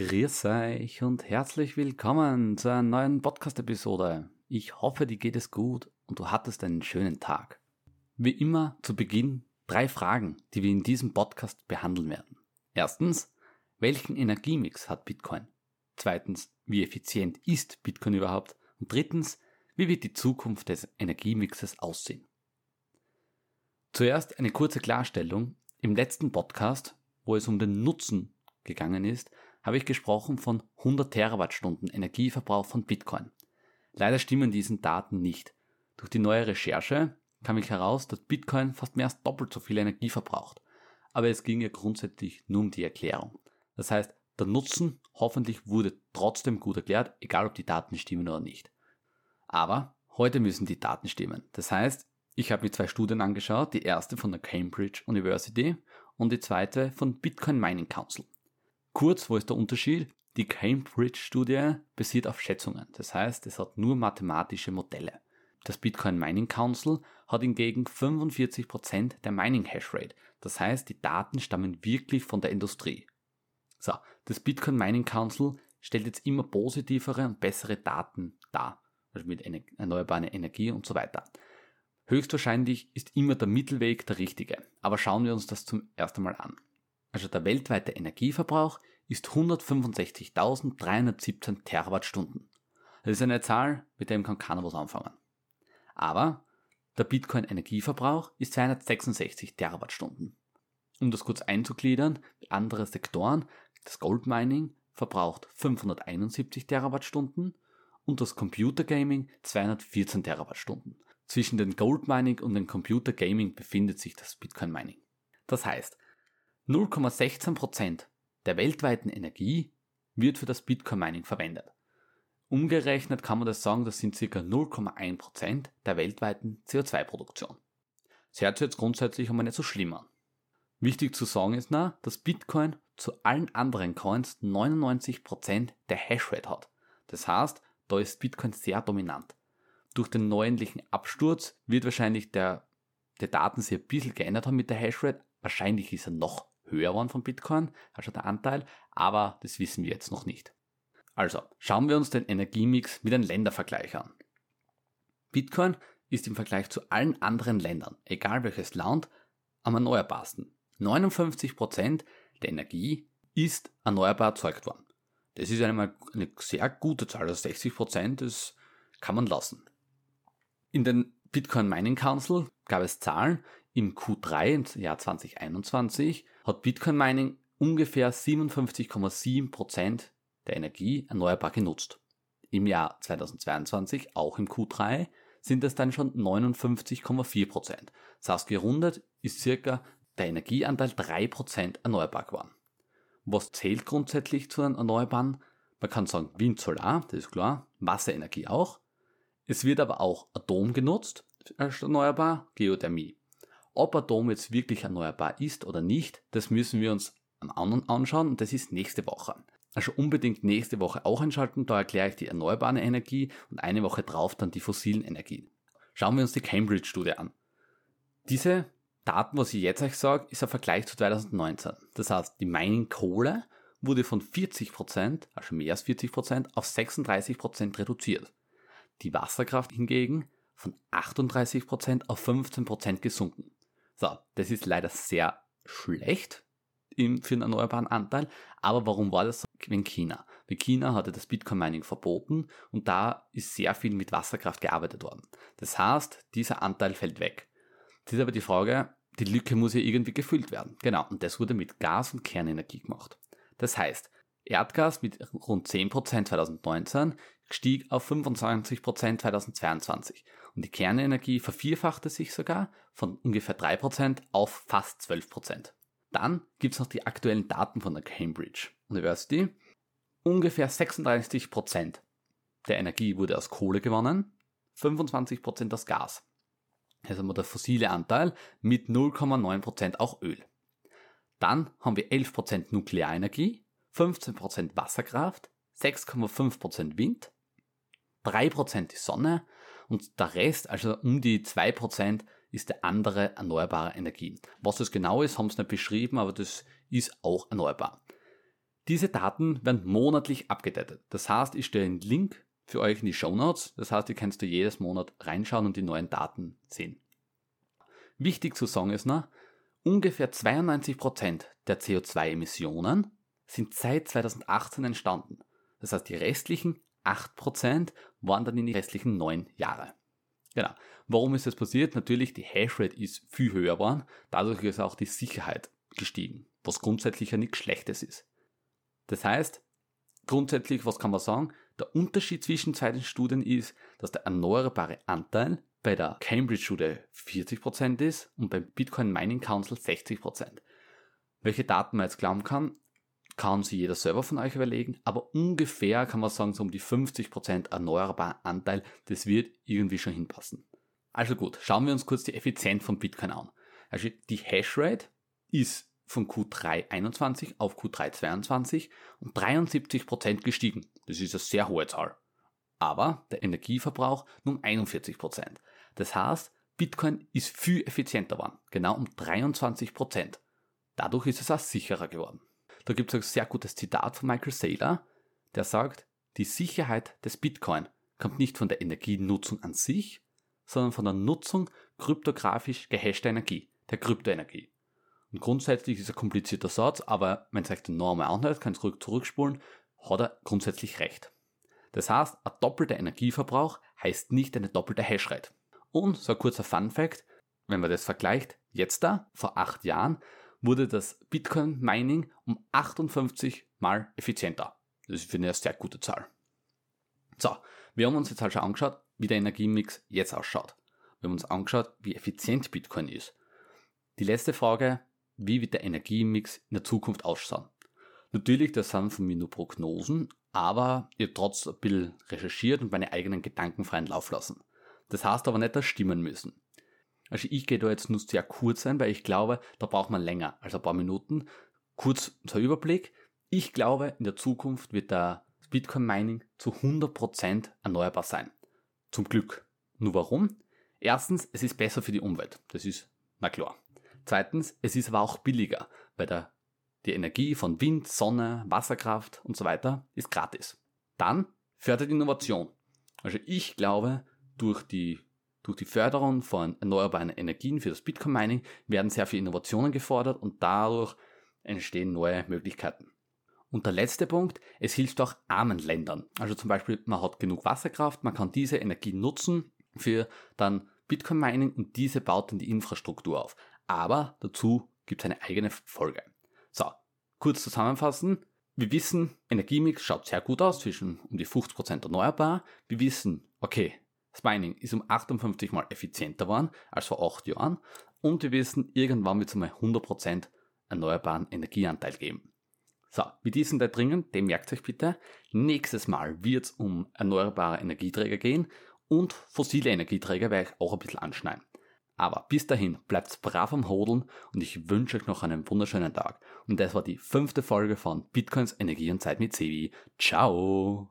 Grüß euch und herzlich willkommen zu einer neuen Podcast-Episode. Ich hoffe, dir geht es gut und du hattest einen schönen Tag. Wie immer zu Beginn drei Fragen, die wir in diesem Podcast behandeln werden. Erstens, welchen Energiemix hat Bitcoin? Zweitens, wie effizient ist Bitcoin überhaupt? Und drittens, wie wird die Zukunft des Energiemixes aussehen? Zuerst eine kurze Klarstellung. Im letzten Podcast, wo es um den Nutzen gegangen ist, habe ich gesprochen von 100 Terawattstunden Energieverbrauch von Bitcoin. Leider stimmen diesen Daten nicht. Durch die neue Recherche kam ich heraus, dass Bitcoin fast mehr als doppelt so viel Energie verbraucht. Aber es ging ja grundsätzlich nur um die Erklärung. Das heißt, der Nutzen hoffentlich wurde trotzdem gut erklärt, egal ob die Daten stimmen oder nicht. Aber heute müssen die Daten stimmen. Das heißt, ich habe mir zwei Studien angeschaut, die erste von der Cambridge University und die zweite von Bitcoin Mining Council. Kurz, wo ist der Unterschied? Die Cambridge-Studie basiert auf Schätzungen. Das heißt, es hat nur mathematische Modelle. Das Bitcoin Mining Council hat hingegen 45% der Mining Hashrate. Das heißt, die Daten stammen wirklich von der Industrie. So, das Bitcoin Mining Council stellt jetzt immer positivere und bessere Daten dar. Also mit erneuerbarer Energie und so weiter. Höchstwahrscheinlich ist immer der Mittelweg der richtige. Aber schauen wir uns das zum ersten Mal an. Also der weltweite Energieverbrauch ist 165.317 Terawattstunden. Das ist eine Zahl, mit der kann keiner was anfangen. Aber der Bitcoin-Energieverbrauch ist 266 Terawattstunden. Um das kurz einzugliedern, andere Sektoren, das Goldmining verbraucht 571 Terawattstunden und das Computergaming 214 Terawattstunden. Zwischen den Goldmining und dem Computergaming befindet sich das Bitcoin Mining. Das heißt, 0,16% der weltweiten Energie wird für das Bitcoin Mining verwendet. Umgerechnet kann man das sagen, das sind ca. 0,1% der weltweiten CO2-Produktion. Das hört sich jetzt grundsätzlich einmal nicht so schlimm an. Wichtig zu sagen ist noch, dass Bitcoin zu allen anderen Coins 99% der Hashrate hat. Das heißt, da ist Bitcoin sehr dominant. Durch den neuentlichen Absturz wird wahrscheinlich der, der Daten sich ein bisschen geändert haben mit der Hashrate. Wahrscheinlich ist er noch höher waren von Bitcoin, also der Anteil, aber das wissen wir jetzt noch nicht. Also, schauen wir uns den Energiemix mit einem Ländervergleich an. Bitcoin ist im Vergleich zu allen anderen Ländern, egal welches Land, am erneuerbarsten. 59% der Energie ist erneuerbar erzeugt worden. Das ist einmal eine sehr gute Zahl, also 60%, das kann man lassen. In den Bitcoin Mining Council gab es Zahlen, im Q3 im Jahr 2021 hat Bitcoin Mining ungefähr 57,7% der Energie erneuerbar genutzt. Im Jahr 2022, auch im Q3, sind es dann schon 59,4%. Das heißt, gerundet ist circa der Energieanteil 3% erneuerbar geworden. Was zählt grundsätzlich zu einem Erneuerbaren? Man kann sagen Wind, Solar, das ist klar, Wasserenergie auch. Es wird aber auch Atom genutzt erneuerbar, Geothermie. Ob Atom jetzt wirklich erneuerbar ist oder nicht, das müssen wir uns am anderen anschauen und das ist nächste Woche. Also unbedingt nächste Woche auch einschalten, da erkläre ich die erneuerbare Energie und eine Woche drauf dann die fossilen Energien. Schauen wir uns die Cambridge-Studie an. Diese Daten, was ich jetzt euch sage, ist ein Vergleich zu 2019. Das heißt, die Mining-Kohle wurde von 40%, also mehr als 40%, auf 36% reduziert. Die Wasserkraft hingegen von 38% auf 15% gesunken. So, das ist leider sehr schlecht für den erneuerbaren Anteil. Aber warum war das so? In China. Weil China hatte das Bitcoin Mining verboten und da ist sehr viel mit Wasserkraft gearbeitet worden. Das heißt, dieser Anteil fällt weg. Das ist aber die Frage, die Lücke muss ja irgendwie gefüllt werden. Genau. Und das wurde mit Gas und Kernenergie gemacht. Das heißt, Erdgas mit rund 10% 2019 stieg auf 25% 2022 und die Kernenergie vervierfachte sich sogar von ungefähr 3% auf fast 12%. Dann gibt's noch die aktuellen Daten von der Cambridge University. Ungefähr 36% der Energie wurde aus Kohle gewonnen, 25% aus Gas. Hier haben wir der fossile Anteil mit 0,9% auch Öl. Dann haben wir 11% Nuklearenergie, 15% Wasserkraft, 6,5% Wind, 3% die Sonne und der Rest, also um die 2%, ist der andere erneuerbare Energien. Was das genau ist, haben sie nicht beschrieben, aber das ist auch erneuerbar. Diese Daten werden monatlich abgedatet. Das heißt, ich stelle einen Link für euch in die Show Notes. Das heißt, ihr kannst du jedes Monat reinschauen und die neuen Daten sehen. Wichtig zu sagen ist noch, ungefähr 92% der CO2-Emissionen sind seit 2018 entstanden. Das heißt, die restlichen 8% waren dann in die restlichen 9 Jahre. Genau. Warum ist das passiert? Natürlich, die Hashrate ist viel höher geworden. Dadurch ist auch die Sicherheit gestiegen, was grundsätzlich ja nichts Schlechtes ist. Das heißt, grundsätzlich, was kann man sagen? Der Unterschied zwischen zwei Studien ist, dass der erneuerbare Anteil bei der Cambridge-Studie 40% ist und beim Bitcoin Mining Council 60%. Welche Daten man jetzt glauben kann, kann sich jeder selber von euch überlegen, aber ungefähr kann man sagen, so um die 50% erneuerbarer Anteil, das wird irgendwie schon hinpassen. Also gut, schauen wir uns kurz die Effizienz von Bitcoin an. Also die Hashrate ist von Q3 21 auf Q3 22 um 73% gestiegen. Das ist eine sehr hohe Zahl. Aber der Energieverbrauch nur um 41%. Das heißt, Bitcoin ist viel effizienter geworden, genau um 23%. Dadurch ist es auch sicherer geworden. Da gibt es ein sehr gutes Zitat von Michael Saylor, der sagt, die Sicherheit des Bitcoin kommt nicht von der Energienutzung an sich, sondern von der Nutzung kryptografisch gehashter Energie, der Kryptoenergie. Und grundsätzlich ist es ein komplizierter Satz, aber wenn es euch den Normal anhört, könnt ihr zurückspulen, hat er grundsätzlich recht. Das heißt, ein doppelter Energieverbrauch heißt nicht eine doppelte Hashrate. Und so ein kurzer Fun Fact, wenn man das vergleicht, jetzt da, vor acht Jahren, wurde das Bitcoin-Mining um 58 mal effizienter. Das ist für eine sehr gute Zahl. So, wir haben uns jetzt halt schon angeschaut, wie der Energiemix jetzt ausschaut. Wir haben uns angeschaut, wie effizient Bitcoin ist. Die letzte Frage, wie wird der Energiemix in der Zukunft ausschauen? Natürlich, das sind von mir nur Prognosen, aber ich habe trotzdem ein bisschen recherchiert und meine eigenen Gedanken freien Lauf lassen. Das heißt aber nicht, dass stimmen müssen. Also ich gehe da jetzt nur sehr kurz ein, weil ich glaube, da braucht man länger, also ein paar Minuten. Kurz zur Überblick. Ich glaube, in der Zukunft wird der Bitcoin Mining zu 100% erneuerbar sein. Zum Glück. Nur warum? Erstens, es ist besser für die Umwelt. Das ist, na klar. Zweitens, es ist aber auch billiger, weil der, die Energie von Wind, Sonne, Wasserkraft und so weiter ist gratis. Dann fördert Innovation. Also ich glaube, durch die durch die Förderung von erneuerbaren Energien für das Bitcoin-Mining werden sehr viele Innovationen gefordert und dadurch entstehen neue Möglichkeiten. Und der letzte Punkt, es hilft auch armen Ländern. Also zum Beispiel, man hat genug Wasserkraft, man kann diese Energie nutzen für dann Bitcoin-Mining und diese baut dann die Infrastruktur auf. Aber dazu gibt es eine eigene Folge. So, kurz zusammenfassen. Wir wissen, Energiemix schaut sehr gut aus, zwischen um die 50% erneuerbar. Wir wissen, okay, das Mining ist um 58 mal effizienter geworden als vor 8 Jahren und wir wissen, irgendwann wird es einmal 100% erneuerbaren Energieanteil geben. So, mit diesem da dringend, dem merkt euch bitte, nächstes Mal wird es um erneuerbare Energieträger gehen und fossile Energieträger werde ich auch ein bisschen anschneiden. Aber bis dahin bleibt brav am Hodeln und ich wünsche euch noch einen wunderschönen Tag. Und das war die fünfte Folge von Bitcoins Energie und Zeit mit Sevi. Ciao!